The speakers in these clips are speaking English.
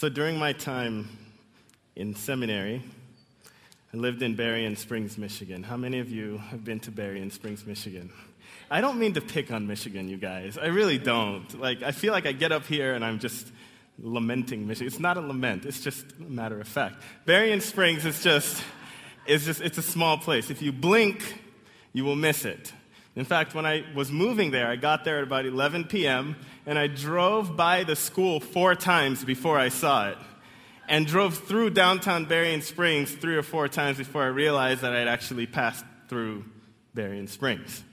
So during my time in seminary, I lived in Berrien Springs, Michigan. How many of you have been to Berrien Springs, Michigan? I don't mean to pick on Michigan, you guys. I really don't. Like, I feel like I get up here and I'm just lamenting Michigan. It's not a lament, it's just a matter of fact. Berrien Springs is just, is just, it's a small place. If you blink, you will miss it. In fact, when I was moving there, I got there at about 11 p.m., and I drove by the school four times before I saw it, and drove through downtown Berrien Springs three or four times before I realized that I'd actually passed through Berrien Springs.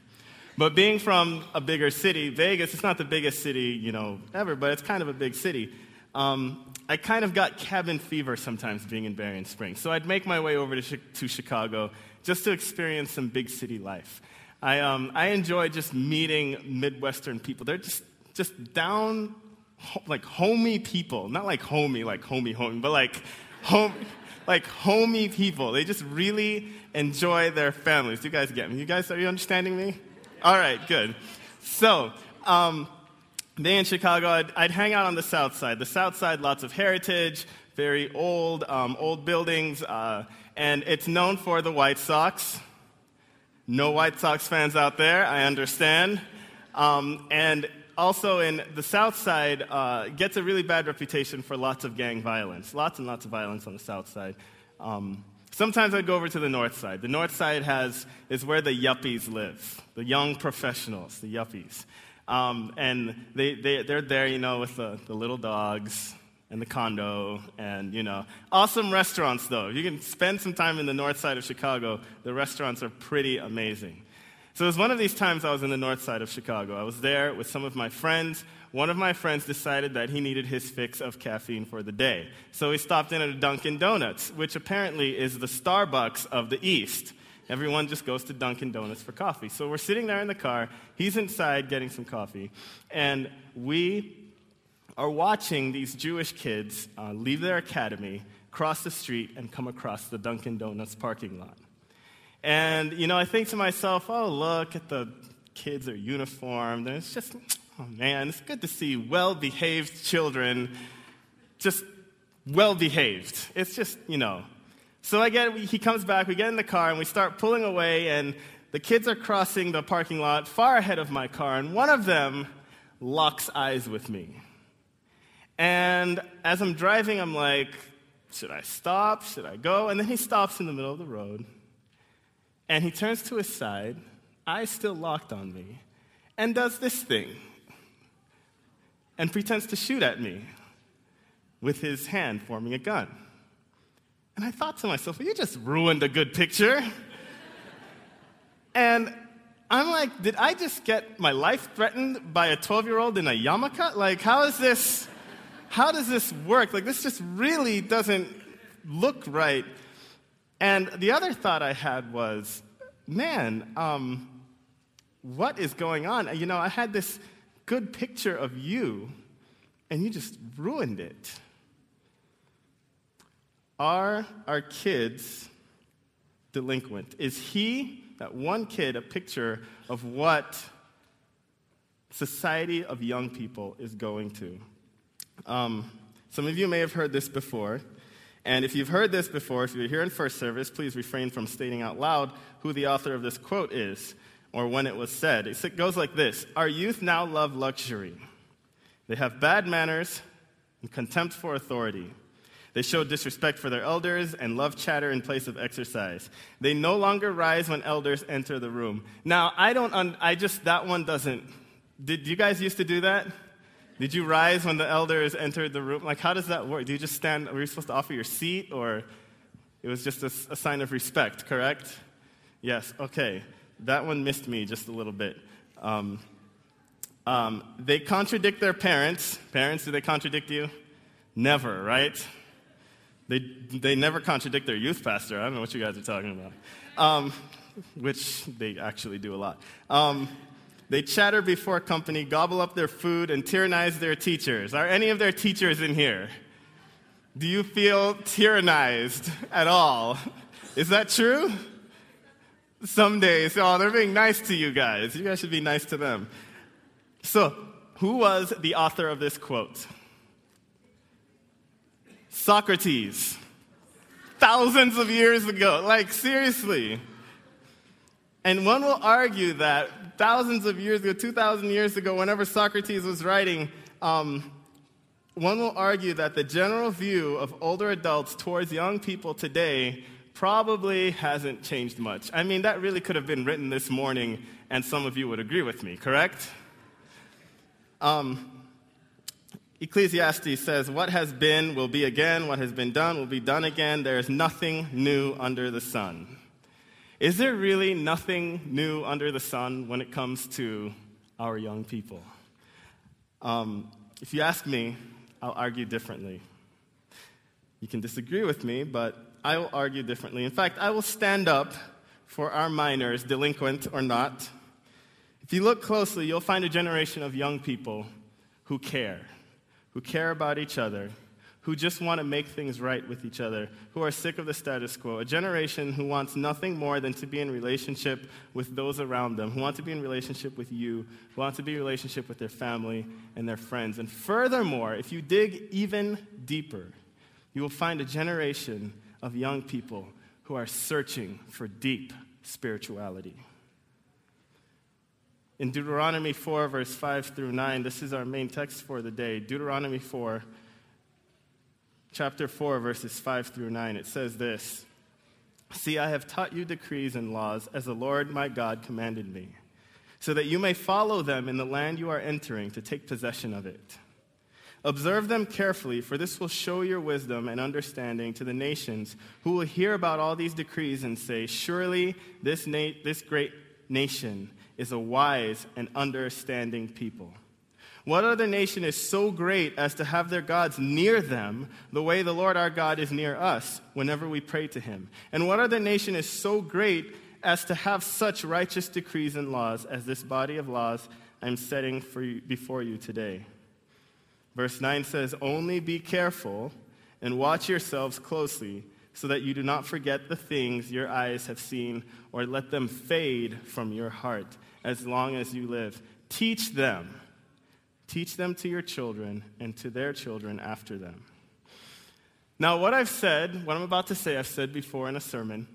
But being from a bigger city, Vegas, it's not the biggest city, you know, ever, but it's kind of a big city. Um, I kind of got cabin fever sometimes being in Berrien Springs. So I'd make my way over to, to Chicago just to experience some big city life. I, um, I enjoy just meeting Midwestern people. They're just, just down, like homey people. Not like homey, like homey, homey, but like home, like homey people. They just really enjoy their families. You guys get me? You guys, are you understanding me? All right, good. So, um, day in Chicago, I'd, I'd, hang out on the south side. The south side, lots of heritage, very old, um, old buildings, uh, and it's known for the White Sox. No White Sox fans out there, I understand. Um, and also in the south side, uh, gets a really bad reputation for lots of gang violence. Lots and lots of violence on the south side. Um, Sometimes I'd go over to the north side. The north side has, is where the yuppies live, the young professionals, the yuppies. Um, and they, they, they're there, you know, with the, the little dogs and the condo and, you know, awesome restaurants, though. You can spend some time in the north side of Chicago, the restaurants are pretty amazing. So it was one of these times I was in the north side of Chicago. I was there with some of my friends one of my friends decided that he needed his fix of caffeine for the day. So he stopped in at a Dunkin' Donuts, which apparently is the Starbucks of the East. Everyone just goes to Dunkin' Donuts for coffee. So we're sitting there in the car. He's inside getting some coffee. And we are watching these Jewish kids uh, leave their academy, cross the street, and come across the Dunkin' Donuts parking lot. And, you know, I think to myself, oh, look at the kids are uniformed. And it's just, Oh man, it's good to see well behaved children just well behaved. It's just, you know. So I get, he comes back, we get in the car, and we start pulling away, and the kids are crossing the parking lot far ahead of my car, and one of them locks eyes with me. And as I'm driving, I'm like, should I stop? Should I go? And then he stops in the middle of the road, and he turns to his side, eyes still locked on me, and does this thing and pretends to shoot at me with his hand forming a gun. And I thought to myself, well, you just ruined a good picture. and I'm like, did I just get my life threatened by a 12 year old in a yarmulke? Like, how is this, how does this work? Like, this just really doesn't look right. And the other thought I had was, man, um, what is going on? You know, I had this good picture of you, and you just ruined it. Are our kids delinquent? Is he, that one kid, a picture of what society of young people is going to? Um, some of you may have heard this before. And if you've heard this before, if you're here in first service, please refrain from stating out loud who the author of this quote is or when it was said. It goes like this Our youth now love luxury. They have bad manners and contempt for authority. They show disrespect for their elders and love chatter in place of exercise. They no longer rise when elders enter the room. Now, I don't, un- I just, that one doesn't. Did you guys used to do that? Did you rise when the elders entered the room? Like, how does that work? Do you just stand, were you supposed to offer your seat, or it was just a, a sign of respect, correct? Yes, okay that one missed me just a little bit. Um, um, they contradict their parents. Parents, do they contradict you? Never, right? They, they never contradict their youth pastor. I don't know what you guys are talking about. Um, which they actually do a lot. They chatter before company, gobble up their food, and tyrannize their teachers. Are any of their teachers in here? Do you feel tyrannized at all? Is that true? Some days, oh, they're being nice to you guys. You guys should be nice to them. So, who was the author of this quote? Socrates. Thousands of years ago. Like, seriously. And one will argue that thousands of years ago, 2,000 years ago, whenever Socrates was writing, um, one will argue that the general view of older adults towards young people today probably hasn't changed much. I mean, that really could have been written this morning, and some of you would agree with me, correct? Um, Ecclesiastes says, What has been will be again, what has been done will be done again. There is nothing new under the sun. Is there really nothing new under the sun when it comes to our young people? Um, if you ask me, I'll argue differently. You can disagree with me, but I will argue differently. In fact, I will stand up for our minors, delinquent or not. If you look closely, you'll find a generation of young people who care, who care about each other, who just want to make things right with each other, who are sick of the status quo, a generation who wants nothing more than to be in relationship with those around them, who want to be in relationship with you, who want to be in relationship with their family and their friends. And furthermore, if you dig even deeper, you will find a generation of young people who are searching for deep spirituality. In Deuteronomy 4, verse 5 through 9, this is our main text for the day. Deuteronomy 4, chapter 4, verses 5 through 9, it says this See, I have taught you decrees and laws as the Lord my God commanded me, so that you may follow them in the land you are entering to take possession of it. Observe them carefully, for this will show your wisdom and understanding to the nations who will hear about all these decrees and say, Surely this, na- this great nation is a wise and understanding people. What other nation is so great as to have their gods near them the way the Lord our God is near us whenever we pray to him? And what other nation is so great as to have such righteous decrees and laws as this body of laws I'm setting for you, before you today? Verse 9 says, Only be careful and watch yourselves closely so that you do not forget the things your eyes have seen or let them fade from your heart as long as you live. Teach them Teach them to your children and to their children after them. Now, what I've said, what I'm about to say, I've said before in a sermon,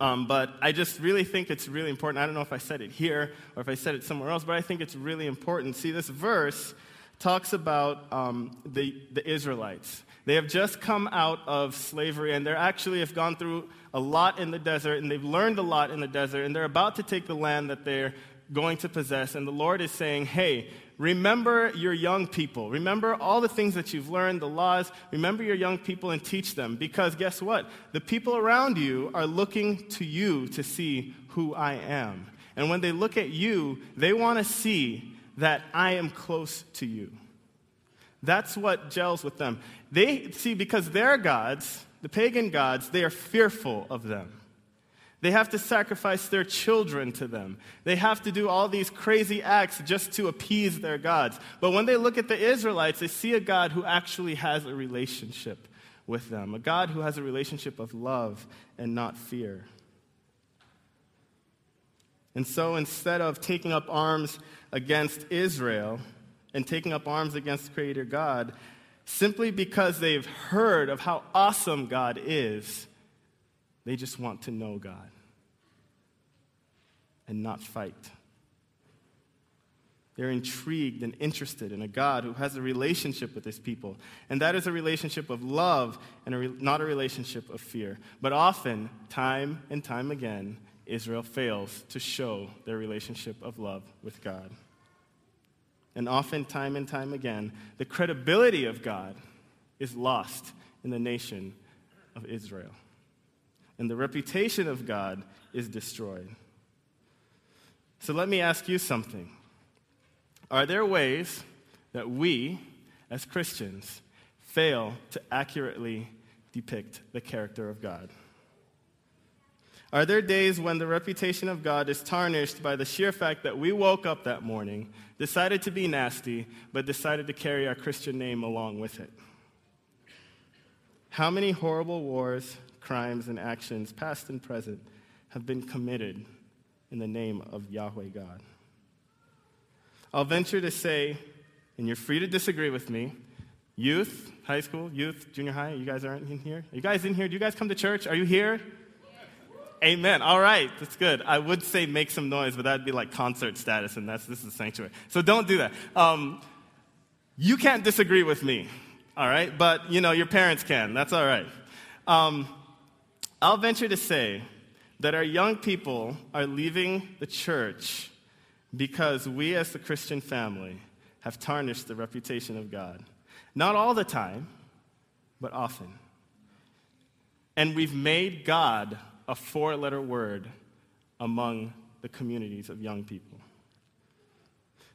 um, but I just really think it's really important. I don't know if I said it here or if I said it somewhere else, but I think it's really important. See, this verse talks about um, the, the Israelites. They have just come out of slavery, and they're actually have gone through a lot in the desert, and they've learned a lot in the desert, and they're about to take the land that they're going to possess. And the Lord is saying, hey, remember your young people. Remember all the things that you've learned, the laws. Remember your young people and teach them. Because guess what? The people around you are looking to you to see who I am. And when they look at you, they want to see that I am close to you. That's what gels with them. They see, because their gods, the pagan gods, they are fearful of them. They have to sacrifice their children to them. They have to do all these crazy acts just to appease their gods. But when they look at the Israelites, they see a God who actually has a relationship with them, a God who has a relationship of love and not fear. And so instead of taking up arms against Israel and taking up arms against Creator God, simply because they've heard of how awesome God is, they just want to know God and not fight. They're intrigued and interested in a God who has a relationship with his people. And that is a relationship of love and a re- not a relationship of fear. But often, time and time again, Israel fails to show their relationship of love with God. And often, time and time again, the credibility of God is lost in the nation of Israel. And the reputation of God is destroyed. So let me ask you something. Are there ways that we, as Christians, fail to accurately depict the character of God? Are there days when the reputation of God is tarnished by the sheer fact that we woke up that morning, decided to be nasty, but decided to carry our Christian name along with it? How many horrible wars, crimes, and actions, past and present, have been committed in the name of Yahweh God. I'll venture to say, and you're free to disagree with me, Youth, high school, youth, junior high, you guys aren't in here? Are you guys in here? Do you guys come to church? Are you here? Amen. All right, that's good. I would say make some noise, but that'd be like concert status, and that's this is a sanctuary. So don't do that. Um, you can't disagree with me, all right? But you know your parents can. That's all right. Um, I'll venture to say that our young people are leaving the church because we, as the Christian family, have tarnished the reputation of God. Not all the time, but often. And we've made God a four letter word among the communities of young people.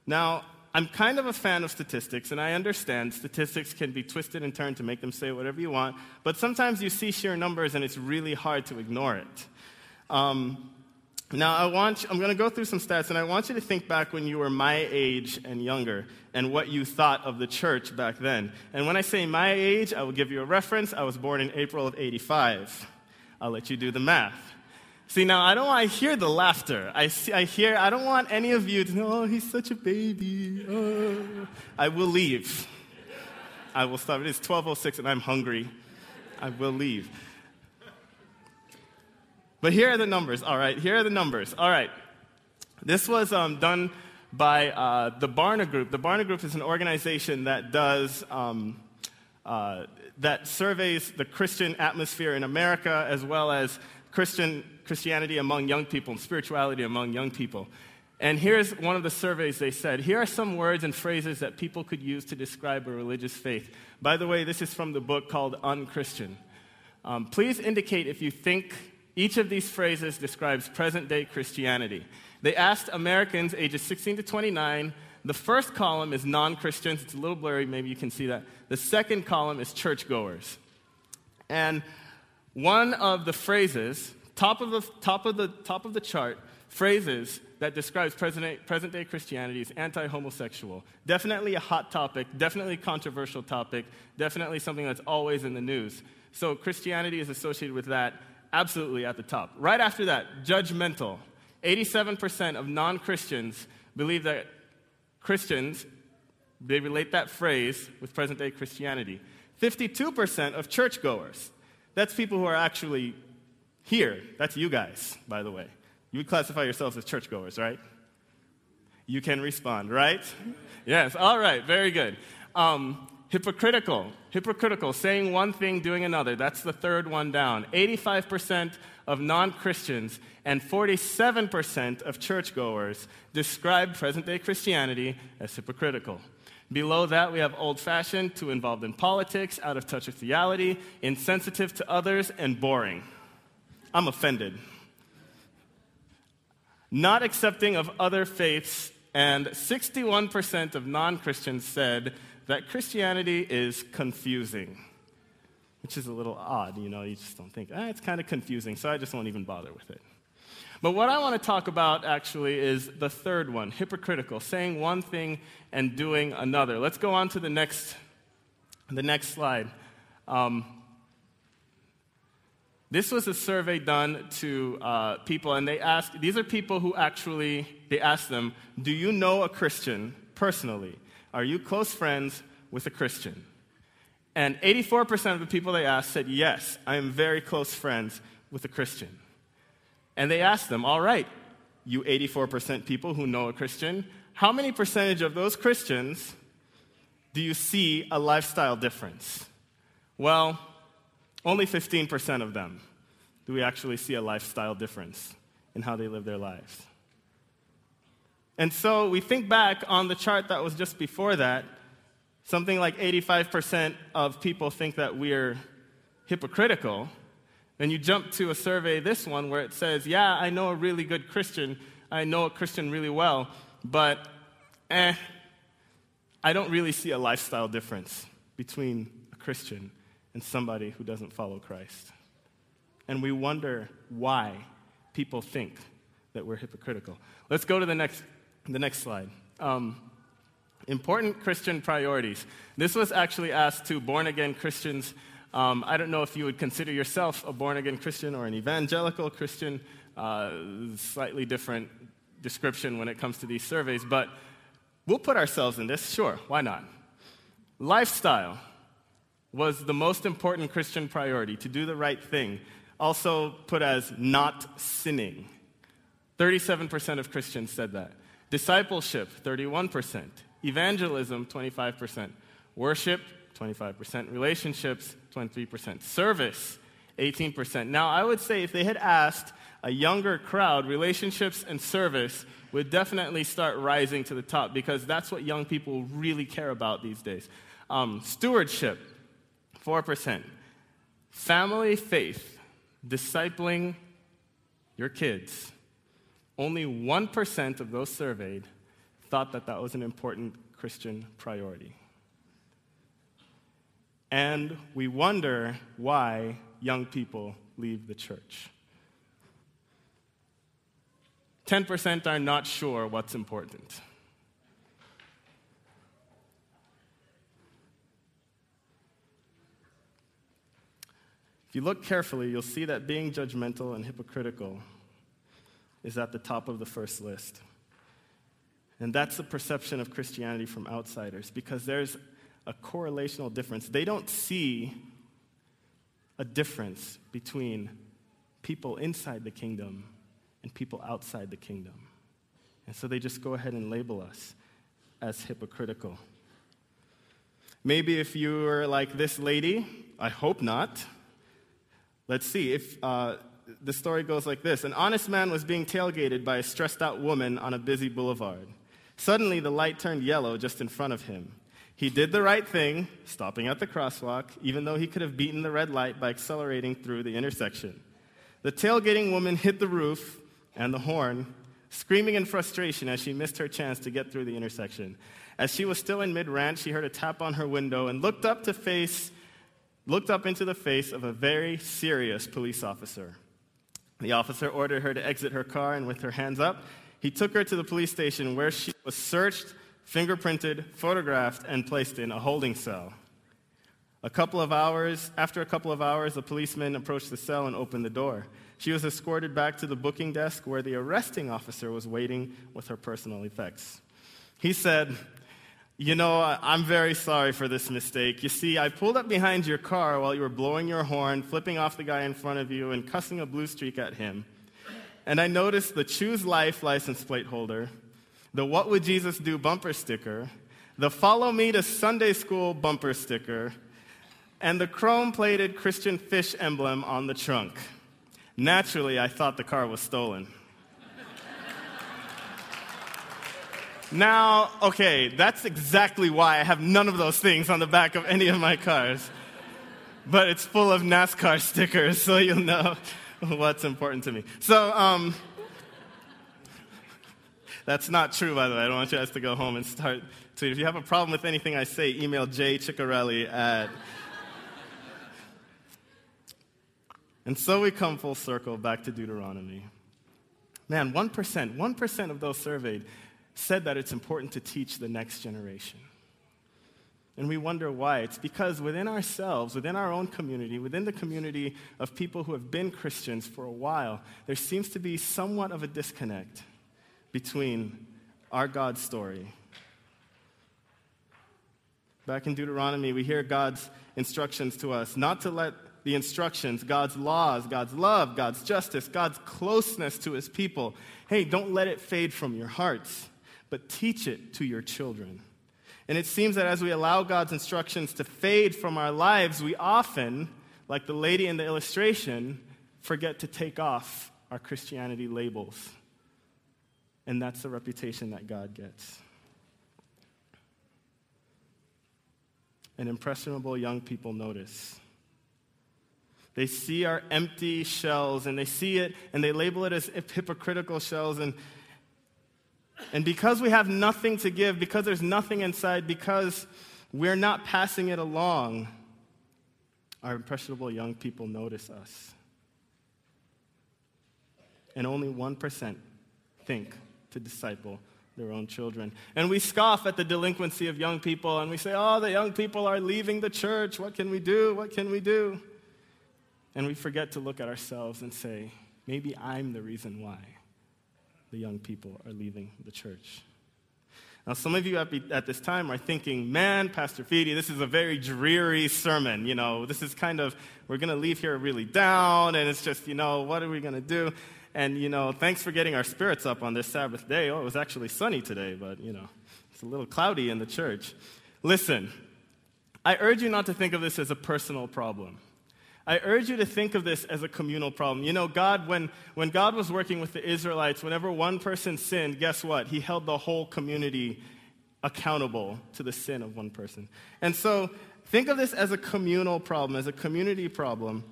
Now, I'm kind of a fan of statistics, and I understand statistics can be twisted and turned to make them say whatever you want, but sometimes you see sheer numbers and it's really hard to ignore it. Um, now, I want, I'm going to go through some stats, and I want you to think back when you were my age and younger and what you thought of the church back then. And when I say my age, I will give you a reference. I was born in April of 85. I'll let you do the math. See, now I don't want to hear the laughter. I, see, I hear, I don't want any of you to know, oh, he's such a baby. Oh. I will leave. I will stop. It is 12.06 and I'm hungry. I will leave. But here are the numbers, all right? Here are the numbers, all right. This was um, done by uh, the Barna Group. The Barna Group is an organization that does um, uh, that surveys the Christian atmosphere in America as well as Christian, Christianity among young people and spirituality among young people. And here's one of the surveys they said here are some words and phrases that people could use to describe a religious faith. By the way, this is from the book called Unchristian. Um, please indicate if you think each of these phrases describes present day Christianity. They asked Americans ages 16 to 29 the first column is non Christians. It's a little blurry, maybe you can see that. The second column is churchgoers. And one of the phrases, top of the, top of the, top of the chart, phrases that describes present, present day Christianity is anti homosexual. Definitely a hot topic, definitely a controversial topic, definitely something that's always in the news. So Christianity is associated with that absolutely at the top. Right after that, judgmental. 87% of non Christians believe that Christians, they relate that phrase with present day Christianity. 52% of churchgoers, that's people who are actually here. That's you guys, by the way. You would classify yourselves as churchgoers, right? You can respond, right? Yes, all right, very good. Um, hypocritical, hypocritical, saying one thing, doing another. That's the third one down. 85% of non Christians and 47% of churchgoers describe present day Christianity as hypocritical. Below that, we have old fashioned, too involved in politics, out of touch with reality, insensitive to others, and boring. I'm offended. Not accepting of other faiths, and 61% of non Christians said that Christianity is confusing which is a little odd. You know, you just don't think, ah, it's kind of confusing, so I just won't even bother with it. But what I want to talk about actually is the third one hypocritical, saying one thing and doing another. Let's go on to the next, the next slide. Um, this was a survey done to uh, people, and they asked these are people who actually, they asked them, Do you know a Christian personally? Are you close friends with a Christian? And 84% of the people they asked said, Yes, I am very close friends with a Christian. And they asked them, All right, you 84% people who know a Christian, how many percentage of those Christians do you see a lifestyle difference? Well, only 15% of them do we actually see a lifestyle difference in how they live their lives. And so we think back on the chart that was just before that, something like 85% of people think that we're hypocritical, then you jump to a survey, this one, where it says, Yeah, I know a really good Christian. I know a Christian really well, but eh, I don't really see a lifestyle difference between a Christian and somebody who doesn't follow Christ. And we wonder why people think that we're hypocritical. Let's go to the next, the next slide. Um, Important Christian priorities. This was actually asked to born again Christians. Um, I don't know if you would consider yourself a born again Christian or an evangelical Christian, uh, slightly different description when it comes to these surveys, but we'll put ourselves in this, sure, why not? Lifestyle. was the most important Christian priority, to do the right thing, also put as not sinning. 37% of Christians said that. Discipleship, 31%. Evangelism, 25%. Worship, 25%. Relationships, 23%. Service, 18%. Now, I would say if they had asked a younger crowd, relationships and service would definitely start rising to the top because that's what young people really care about these days. Um, stewardship, 4%. Family faith, discipling your kids. Only 1% of those surveyed thought that that was an important Christian priority. And we wonder why young people leave the church. 10% are not sure what's important. If you look carefully, you'll see that being judgmental and hypocritical is at the top of the first list. And that's the perception of Christianity from outsiders because there's a correlational difference. They don't see a difference between people inside the kingdom and people outside the kingdom. And so they just go ahead and label us as hypocritical. Maybe if you were like this lady, I hope not. Let's see. If uh, the story goes like this An honest man was being tailgated by a stressed out woman on a busy boulevard. Suddenly, the light turned yellow just in front of him. He did the right thing, stopping at the crosswalk, even though he could have beaten the red light by accelerating through the intersection. The tailgating woman hit the roof and the horn, screaming in frustration as she missed her chance to get through the intersection. As she was still in mid rant, she heard a tap on her window and looked up to face, looked up into the face of a very serious police officer. The officer ordered her to exit her car, and with her hands up, he took her to the police station where she was searched, fingerprinted, photographed, and placed in a holding cell. A couple of hours, after a couple of hours, a policeman approached the cell and opened the door. She was escorted back to the booking desk where the arresting officer was waiting with her personal effects. He said, You know, I'm very sorry for this mistake. You see, I pulled up behind your car while you were blowing your horn, flipping off the guy in front of you, and cussing a blue streak at him. And I noticed the Choose Life license plate holder, the What Would Jesus Do bumper sticker, the Follow Me to Sunday School bumper sticker, and the chrome plated Christian fish emblem on the trunk. Naturally, I thought the car was stolen. Now, okay, that's exactly why I have none of those things on the back of any of my cars. But it's full of NASCAR stickers, so you'll know what's important to me. So, um, that's not true, by the way. I don't want you guys to go home and start. So, if you have a problem with anything I say, email Jay Ciccarelli at And so we come full circle back to Deuteronomy. Man, 1%, 1% of those surveyed said that it's important to teach the next generation. And we wonder why. It's because within ourselves, within our own community, within the community of people who have been Christians for a while, there seems to be somewhat of a disconnect between our God story. Back in Deuteronomy, we hear God's instructions to us not to let the instructions, God's laws, God's love, God's justice, God's closeness to his people. Hey, don't let it fade from your hearts, but teach it to your children. And it seems that as we allow God's instructions to fade from our lives, we often, like the lady in the illustration, forget to take off our Christianity labels. And that's the reputation that God gets. And impressionable young people notice they see our empty shells and they see it and they label it as hypocritical shells. And, and because we have nothing to give, because there's nothing inside, because we're not passing it along, our impressionable young people notice us. And only 1% think to disciple their own children. And we scoff at the delinquency of young people and we say, oh, the young people are leaving the church. What can we do? What can we do? And we forget to look at ourselves and say, maybe I'm the reason why the young people are leaving the church. Now, some of you at, this time are thinking, man, Pastor Feedy, this is a very dreary sermon. You know, this is kind of, we're going to leave here really down, and it's just, you know, what are we going to do? And, you know, thanks for getting our spirits up on this Sabbath day. Oh, it was actually sunny today, but, you know, it's a little cloudy in the church. Listen, I urge you not to think of this as a personal problem. I urge you to think of this as a communal problem. You know, God, when, when God was working with the Israelites, whenever one person sinned, guess what? He held the whole community accountable to the sin of one person. And so think of this as a communal problem, as a community problem,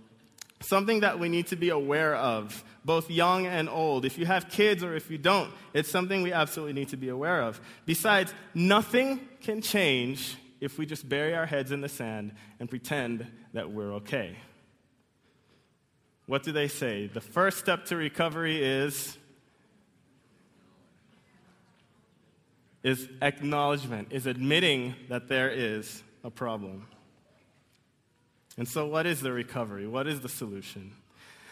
something that we need to be aware of, both young and old. If you have kids or if you don't, it's something we absolutely need to be aware of. Besides, nothing can change if we just bury our heads in the sand and pretend that we're okay. What do they say? The first step to recovery is is acknowledgement, is admitting that there is a problem. And so what is the recovery? What is the solution?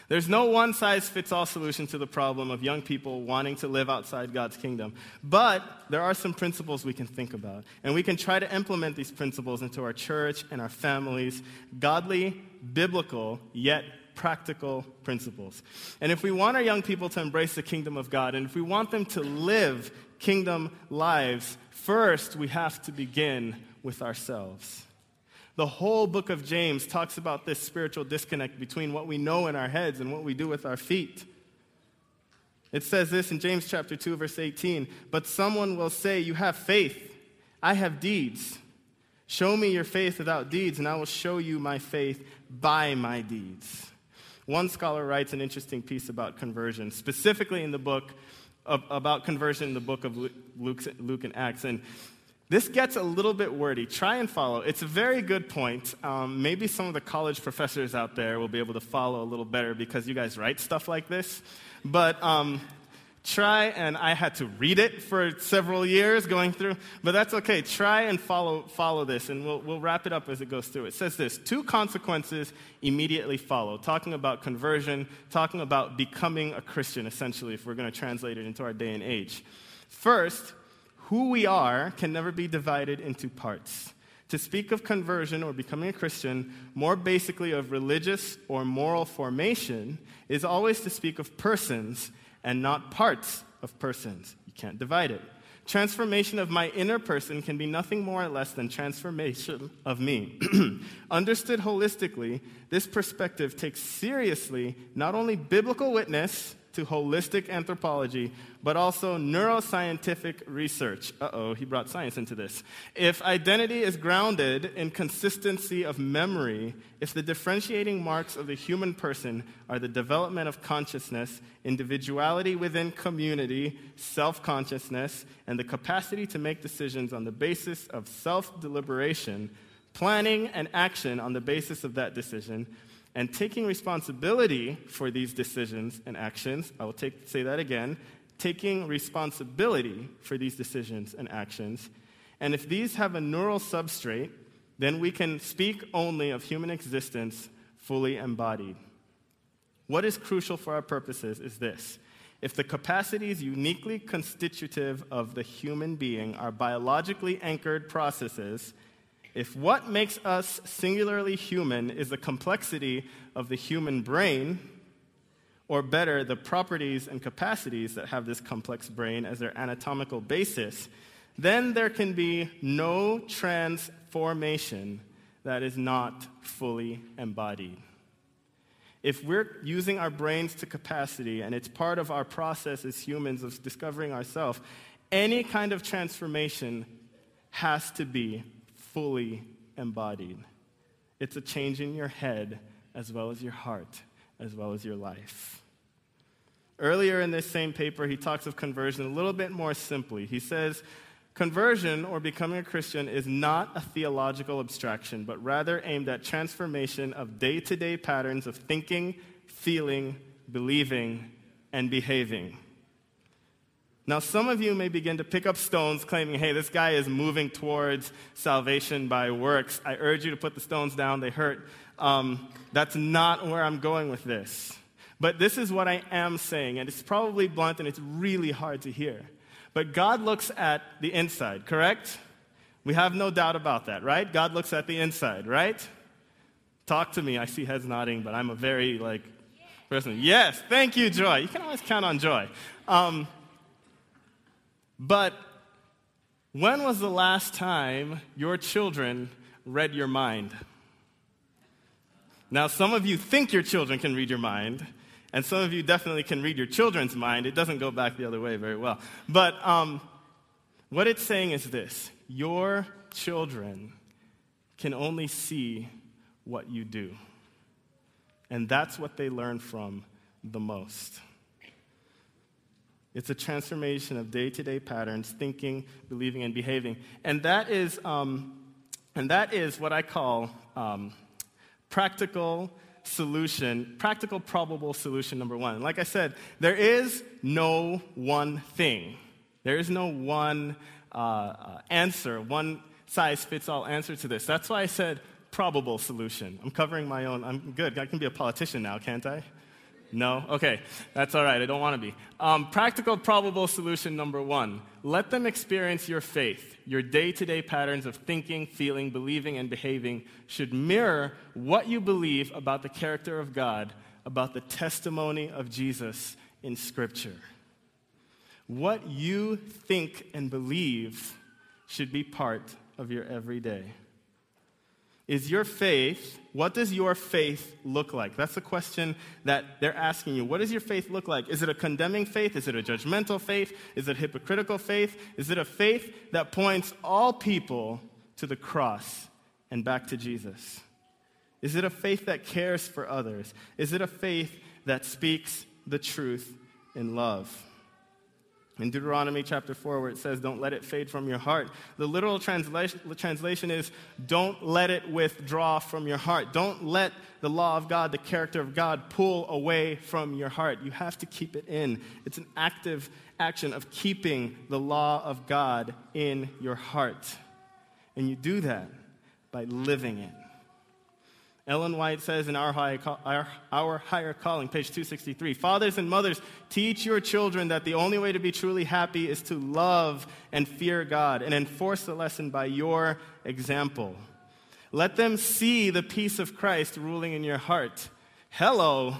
There's no one size fits all solution to the problem of young people wanting to live outside God's kingdom. But there are some principles we can think about. And we can try to implement these principles into our church and our families. Godly, biblical, yet practical principles. And if we want our young people to embrace the kingdom of God, and if we want them to live kingdom lives, first we have to begin with ourselves. The whole book of James talks about this spiritual disconnect between what we know in our heads and what we do with our feet. It says this in James chapter 2 verse 18, but someone will say, "You have faith, I have deeds. Show me your faith without deeds, and I will show you my faith by my deeds." One scholar writes an interesting piece about conversion, specifically in the book of, about conversion in the book of Luke, Luke and Acts. And this gets a little bit wordy. Try and follow. It's a very good point. Um, maybe some of the college professors out there will be able to follow a little better because you guys write stuff like this. But um, try, and I had to read it for several years going through, but that's okay. Try and follow, follow this, and we'll, we'll wrap it up as it goes through. It says this two consequences immediately follow, talking about conversion, talking about becoming a Christian, essentially, if we're going to translate it into our day and age. First, who we are can never be divided into parts. To speak of conversion or becoming a Christian, more basically of religious or moral formation, is always to speak of persons and not parts of persons. You can't divide it. Transformation of my inner person can be nothing more or less than transformation of me. Understood holistically, this perspective takes seriously not only biblical witness to holistic anthropology, but also neuroscientific research. Uh oh, he brought science into this. If identity is grounded in consistency of memory, if the differentiating marks of the human person are the development of consciousness, individuality within community, self consciousness, and the capacity to make decisions on the basis of self deliberation, planning and action on the basis of that decision, and taking responsibility for these decisions and actions, I will take, say that again, taking responsibility for these decisions and actions. And if these have a neural substrate, then we can speak only of human existence fully embodied. What is crucial for our purposes is this. If the capacities uniquely constitutive of the human being are biologically anchored processes, if what makes us singularly human is the complexity of the human brain, or better, the properties and capacities that have this complex brain as their anatomical basis, then there can be no transformation that is not fully embodied. If we're using our brains to capacity and it's part of our process as humans of discovering ourselves, any kind of transformation has to be fully embodied. It's a change in your head as well as your heart, as well as your life. Earlier in this same paper, he talks of conversion a little bit more simply. He says, Conversion, or becoming a Christian, is not a theological abstraction, but rather aimed at transformation of day to day patterns of thinking, feeling, believing, and behaving. Now, some of you may begin to pick up stones claiming, hey, this guy is moving towards salvation by works. I urge you to put the stones down, they hurt. Um, that's not where I'm going with this. But this is what I am saying, and it's probably blunt and it's really hard to hear. but God looks at the inside, correct? We have no doubt about that, right? God looks at the inside, right? Talk to me. I see heads nodding, but I'm a very, like, person. Yes, thank you, Joy. You can always count on Joy. Um, but when was the last time your children read your mind? Now, some of you think your children can read your mind, and some of you definitely can read your children's mind. It doesn't go back the other way very well. But um, what it's saying is this your children can only see what you do. And that's what they learn from the most. It's a transformation of day to day patterns, thinking, believing, and behaving. And that is, um, and that is what I call um, practical solution, practical probable solution number one. Like I said, there is no one thing, there is no one uh, uh, answer, one size fits all answer to this. That's why I said probable solution. I'm covering my own. I'm good. I can be a politician now, can't I? No? Okay, that's all right. I don't want to be. Um, practical, probable solution number one let them experience your faith. Your day to day patterns of thinking, feeling, believing, and behaving should mirror what you believe about the character of God, about the testimony of Jesus in Scripture. What you think and believe should be part of your everyday. Is your faith, what does your faith look like? That's the question that they're asking you. What does your faith look like? Is it a condemning faith? Is it a judgmental faith? Is it hypocritical faith? Is it a faith that points all people to the cross and back to Jesus? Is it a faith that cares for others? Is it a faith that speaks the truth in love? In Deuteronomy chapter 4, where it says, Don't let it fade from your heart, the literal translation, translation is, Don't let it withdraw from your heart. Don't let the law of God, the character of God, pull away from your heart. You have to keep it in. It's an active action of keeping the law of God in your heart. And you do that by living it. Ellen White says in our, high, our, our, Higher Calling, page 263 Fathers and mothers, teach your children that the only way to be truly happy is to love and fear God and enforce the lesson by your example. Let them see the peace of Christ ruling in your heart. Hello.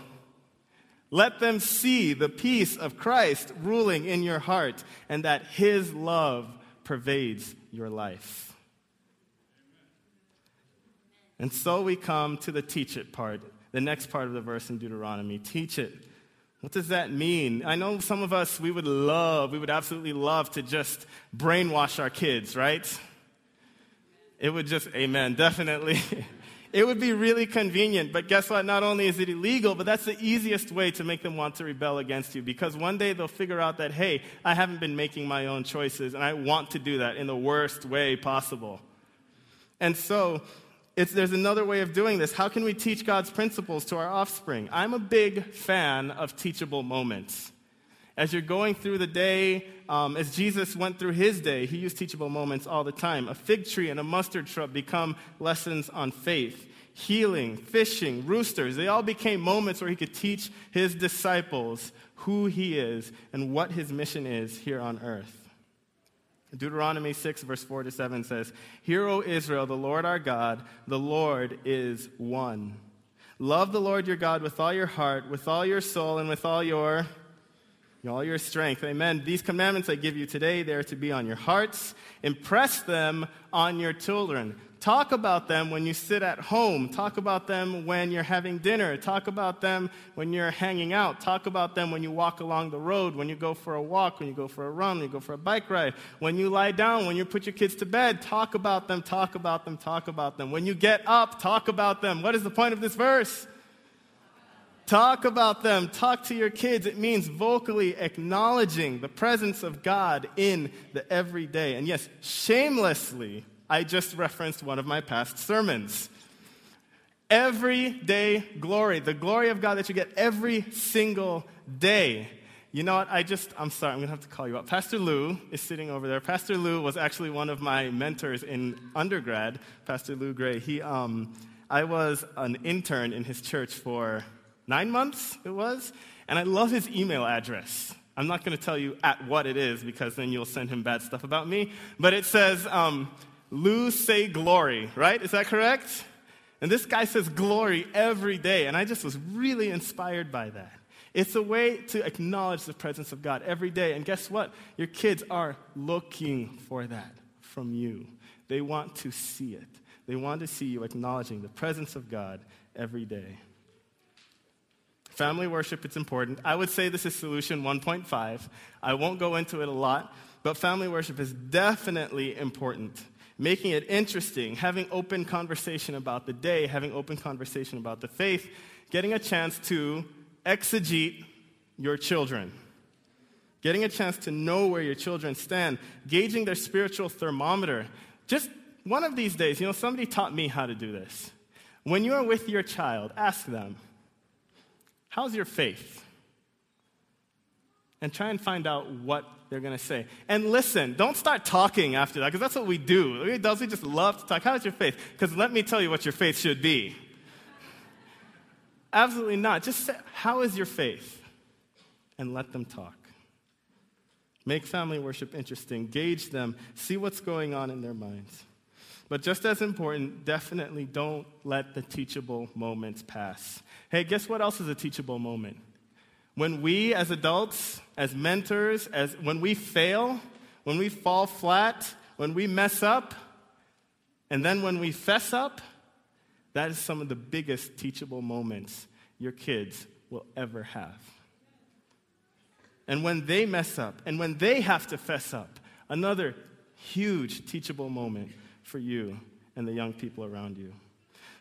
Let them see the peace of Christ ruling in your heart and that his love pervades your life. And so we come to the teach it part, the next part of the verse in Deuteronomy. Teach it. What does that mean? I know some of us, we would love, we would absolutely love to just brainwash our kids, right? It would just, amen, definitely. it would be really convenient, but guess what? Not only is it illegal, but that's the easiest way to make them want to rebel against you because one day they'll figure out that, hey, I haven't been making my own choices and I want to do that in the worst way possible. And so, it's, there's another way of doing this. How can we teach God's principles to our offspring? I'm a big fan of teachable moments. As you're going through the day, um, as Jesus went through his day, he used teachable moments all the time. A fig tree and a mustard shrub become lessons on faith. Healing, fishing, roosters, they all became moments where he could teach his disciples who he is and what his mission is here on earth. Deuteronomy 6, verse 4 to 7 says, Hear, O Israel, the Lord our God, the Lord is one. Love the Lord your God with all your heart, with all your soul, and with all your all your strength. Amen. These commandments I give you today, they are to be on your hearts. Impress them on your children. Talk about them when you sit at home. Talk about them when you're having dinner. Talk about them when you're hanging out. Talk about them when you walk along the road, when you go for a walk, when you go for a run, when you go for a bike ride, when you lie down, when you put your kids to bed. Talk about them, talk about them, talk about them. When you get up, talk about them. What is the point of this verse? Talk about them. Talk to your kids. It means vocally acknowledging the presence of God in the everyday. And yes, shamelessly I just referenced one of my past sermons. Everyday glory, the glory of God that you get every single day. You know what? I just, I'm sorry, I'm going to have to call you up. Pastor Lou is sitting over there. Pastor Lou was actually one of my mentors in undergrad, Pastor Lou Gray. He, um, I was an intern in his church for nine months, it was, and I love his email address. I'm not going to tell you at what it is because then you'll send him bad stuff about me. But it says, um, Lou say glory, right? Is that correct? And this guy says glory every day. And I just was really inspired by that. It's a way to acknowledge the presence of God every day. And guess what? Your kids are looking for that from you. They want to see it. They want to see you acknowledging the presence of God every day. Family worship, it's important. I would say this is solution 1.5. I won't go into it a lot, but family worship is definitely important. Making it interesting, having open conversation about the day, having open conversation about the faith, getting a chance to exegete your children, getting a chance to know where your children stand, gauging their spiritual thermometer. Just one of these days, you know, somebody taught me how to do this. When you are with your child, ask them, How's your faith? And try and find out what they're going to say. And listen, don't start talking after that, because that's what we do. We adults, we just love to talk. How's your faith? Because let me tell you what your faith should be. Absolutely not. Just say, How is your faith? And let them talk. Make family worship interesting, gauge them, see what's going on in their minds. But just as important, definitely don't let the teachable moments pass. Hey, guess what else is a teachable moment? When we as adults, as mentors, as when we fail, when we fall flat, when we mess up, and then when we fess up, that is some of the biggest teachable moments your kids will ever have. And when they mess up, and when they have to fess up, another huge teachable moment for you and the young people around you.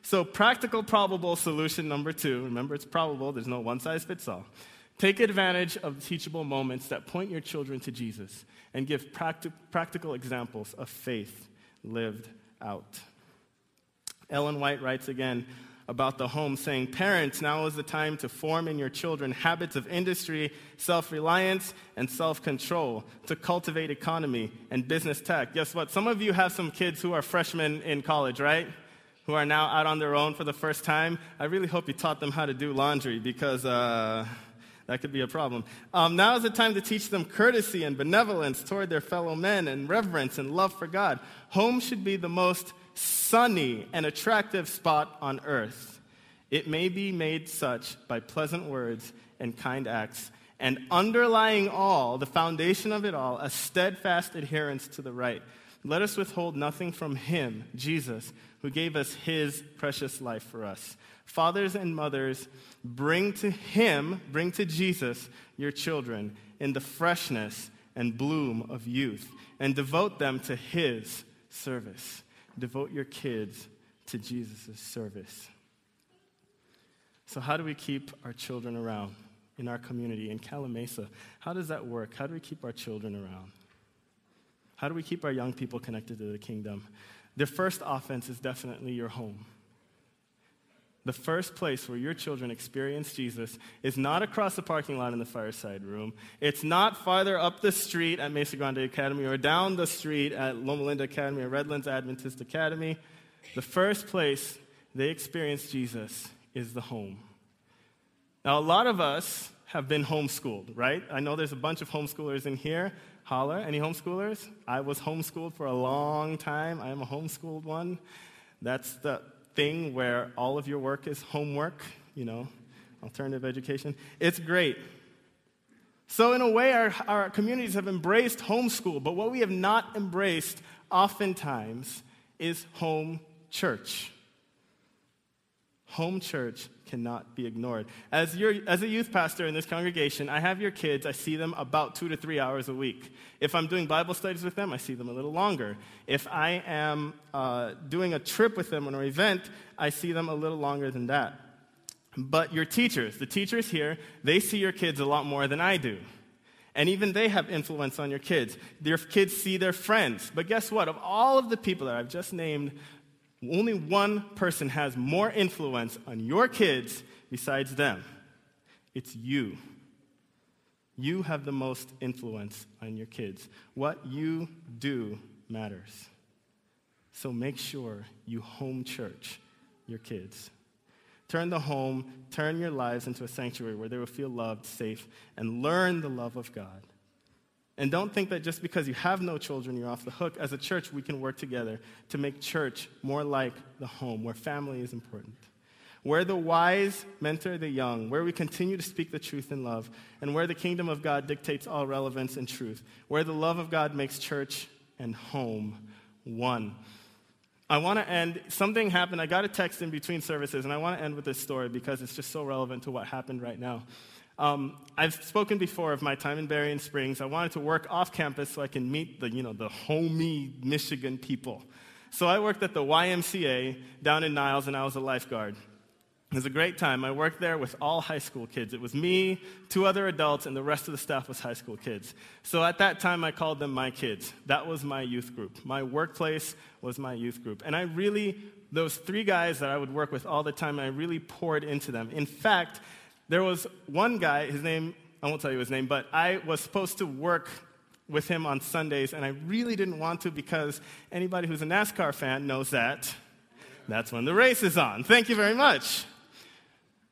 So, practical, probable solution number two remember, it's probable, there's no one size fits all. Take advantage of teachable moments that point your children to Jesus and give practi- practical examples of faith lived out. Ellen White writes again about the home, saying, Parents, now is the time to form in your children habits of industry, self reliance, and self control, to cultivate economy and business tech. Guess what? Some of you have some kids who are freshmen in college, right? Who are now out on their own for the first time. I really hope you taught them how to do laundry because. Uh, that could be a problem. Um, now is the time to teach them courtesy and benevolence toward their fellow men and reverence and love for God. Home should be the most sunny, and attractive spot on earth. It may be made such by pleasant words and kind acts, and underlying all, the foundation of it all, a steadfast adherence to the right. Let us withhold nothing from Him, Jesus, who gave us His precious life for us. Fathers and mothers, bring to Him, bring to Jesus your children in the freshness and bloom of youth, and devote them to His service devote your kids to Jesus' service. So, how do we keep our children around in our community, in Calimesa? How does that work? How do we keep our children around? How do we keep our young people connected to the kingdom? The first offense is definitely your home. The first place where your children experience Jesus is not across the parking lot in the fireside room. It's not farther up the street at Mesa Grande Academy or down the street at Loma Linda Academy or Redlands Adventist Academy. The first place they experience Jesus is the home. Now, a lot of us have been homeschooled, right? I know there's a bunch of homeschoolers in here. Holla, any homeschoolers? I was homeschooled for a long time. I am a homeschooled one. That's the thing where all of your work is homework, you know, alternative education. It's great. So, in a way, our, our communities have embraced homeschool, but what we have not embraced oftentimes is home church. Home church cannot be ignored. As, your, as a youth pastor in this congregation, I have your kids, I see them about two to three hours a week. If I'm doing Bible studies with them, I see them a little longer. If I am uh, doing a trip with them or an event, I see them a little longer than that. But your teachers, the teachers here, they see your kids a lot more than I do. And even they have influence on your kids. Your kids see their friends. But guess what? Of all of the people that I've just named, only one person has more influence on your kids besides them. It's you. You have the most influence on your kids. What you do matters. So make sure you home church your kids. Turn the home, turn your lives into a sanctuary where they will feel loved, safe, and learn the love of God. And don't think that just because you have no children, you're off the hook. As a church, we can work together to make church more like the home, where family is important. Where the wise mentor the young, where we continue to speak the truth in love, and where the kingdom of God dictates all relevance and truth. Where the love of God makes church and home one. I want to end, something happened. I got a text in between services, and I want to end with this story because it's just so relevant to what happened right now. Um, I've spoken before of my time in Berrien Springs. I wanted to work off campus so I can meet the, you know, the homey Michigan people. So I worked at the YMCA down in Niles, and I was a lifeguard. It was a great time. I worked there with all high school kids. It was me, two other adults, and the rest of the staff was high school kids. So at that time, I called them my kids. That was my youth group. My workplace was my youth group. And I really, those three guys that I would work with all the time, I really poured into them. In fact, there was one guy, his name, I won't tell you his name, but I was supposed to work with him on Sundays, and I really didn't want to because anybody who's a NASCAR fan knows that that's when the race is on. Thank you very much.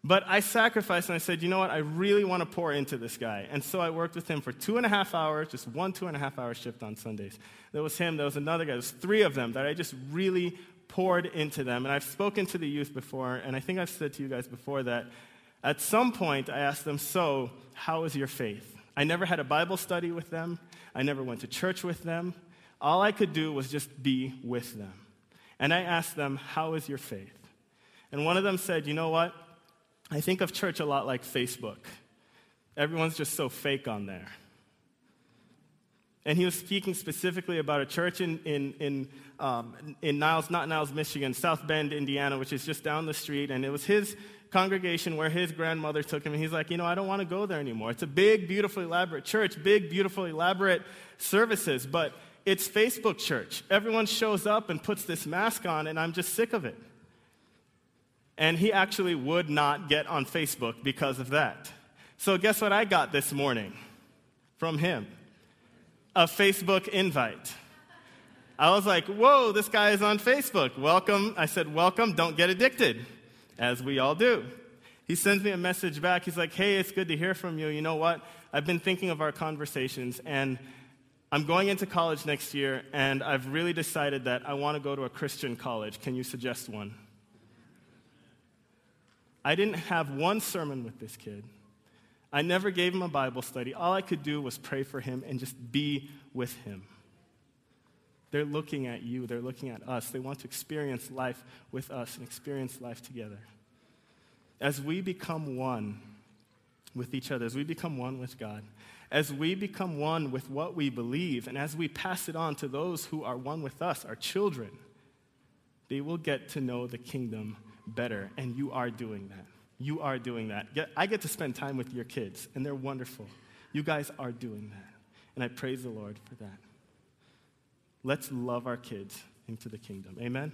But I sacrificed and I said, you know what? I really want to pour into this guy. And so I worked with him for two and a half hours, just one two and a half hour shift on Sundays. There was him, there was another guy, there was three of them that I just really poured into them. And I've spoken to the youth before, and I think I've said to you guys before that at some point, I asked them, So, how is your faith? I never had a Bible study with them, I never went to church with them. All I could do was just be with them. And I asked them, How is your faith? And one of them said, You know what? I think of church a lot like Facebook. Everyone's just so fake on there. And he was speaking specifically about a church in, in, in, um, in Niles, not Niles, Michigan, South Bend, Indiana, which is just down the street. And it was his congregation where his grandmother took him, and he's like, you know, I don't want to go there anymore. It's a big, beautiful, elaborate church, big, beautiful, elaborate services, but it's Facebook church. Everyone shows up and puts this mask on, and I'm just sick of it. And he actually would not get on Facebook because of that. So, guess what I got this morning from him? A Facebook invite. I was like, whoa, this guy is on Facebook. Welcome. I said, welcome, don't get addicted as we all do. He sends me a message back. He's like, Hey, it's good to hear from you. You know what? I've been thinking of our conversations, and I'm going into college next year, and I've really decided that I want to go to a Christian college. Can you suggest one? I didn't have one sermon with this kid. I never gave him a Bible study. All I could do was pray for him and just be with him. They're looking at you, they're looking at us. They want to experience life with us and experience life together. As we become one with each other, as we become one with God, as we become one with what we believe, and as we pass it on to those who are one with us, our children, they will get to know the kingdom better. And you are doing that. You are doing that. I get to spend time with your kids, and they're wonderful. You guys are doing that. And I praise the Lord for that. Let's love our kids into the kingdom. Amen?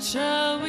church.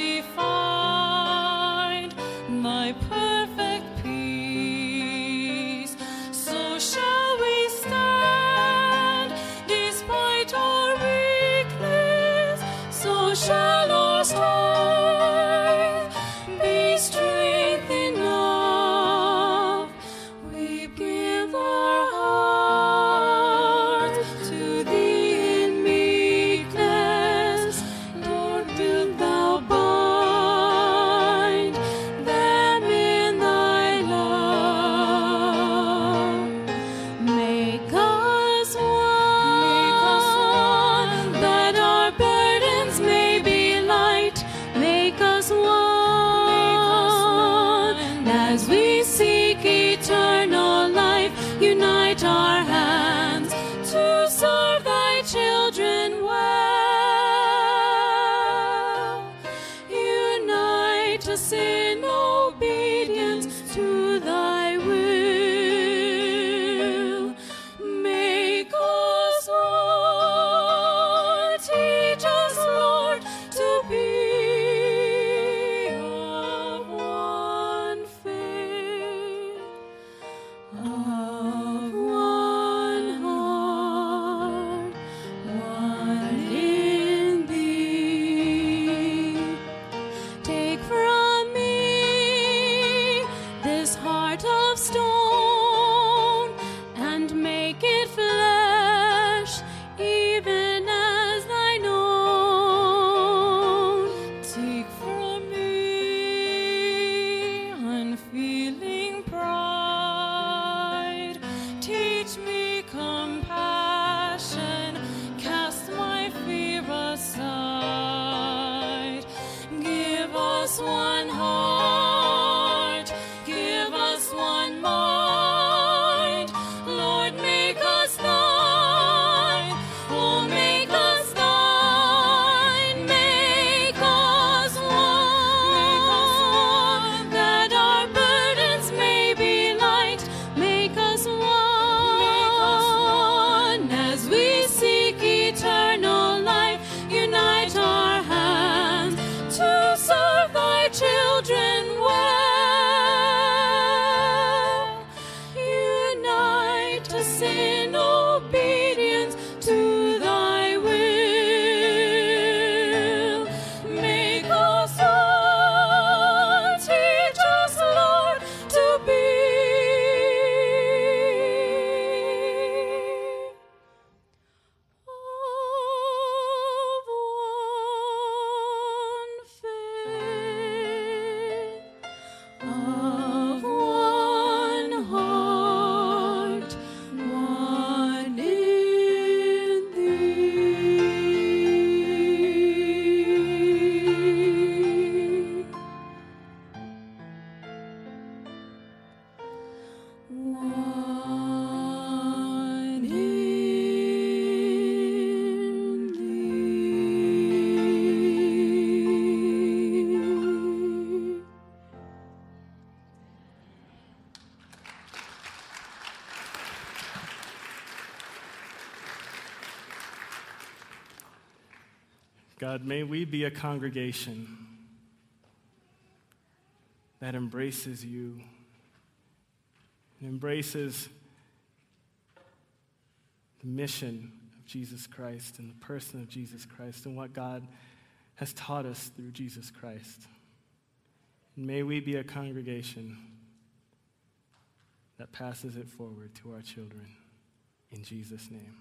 God, may we be a congregation that embraces you and embraces the mission of Jesus Christ and the person of Jesus Christ and what God has taught us through Jesus Christ. And may we be a congregation that passes it forward to our children. In Jesus' name.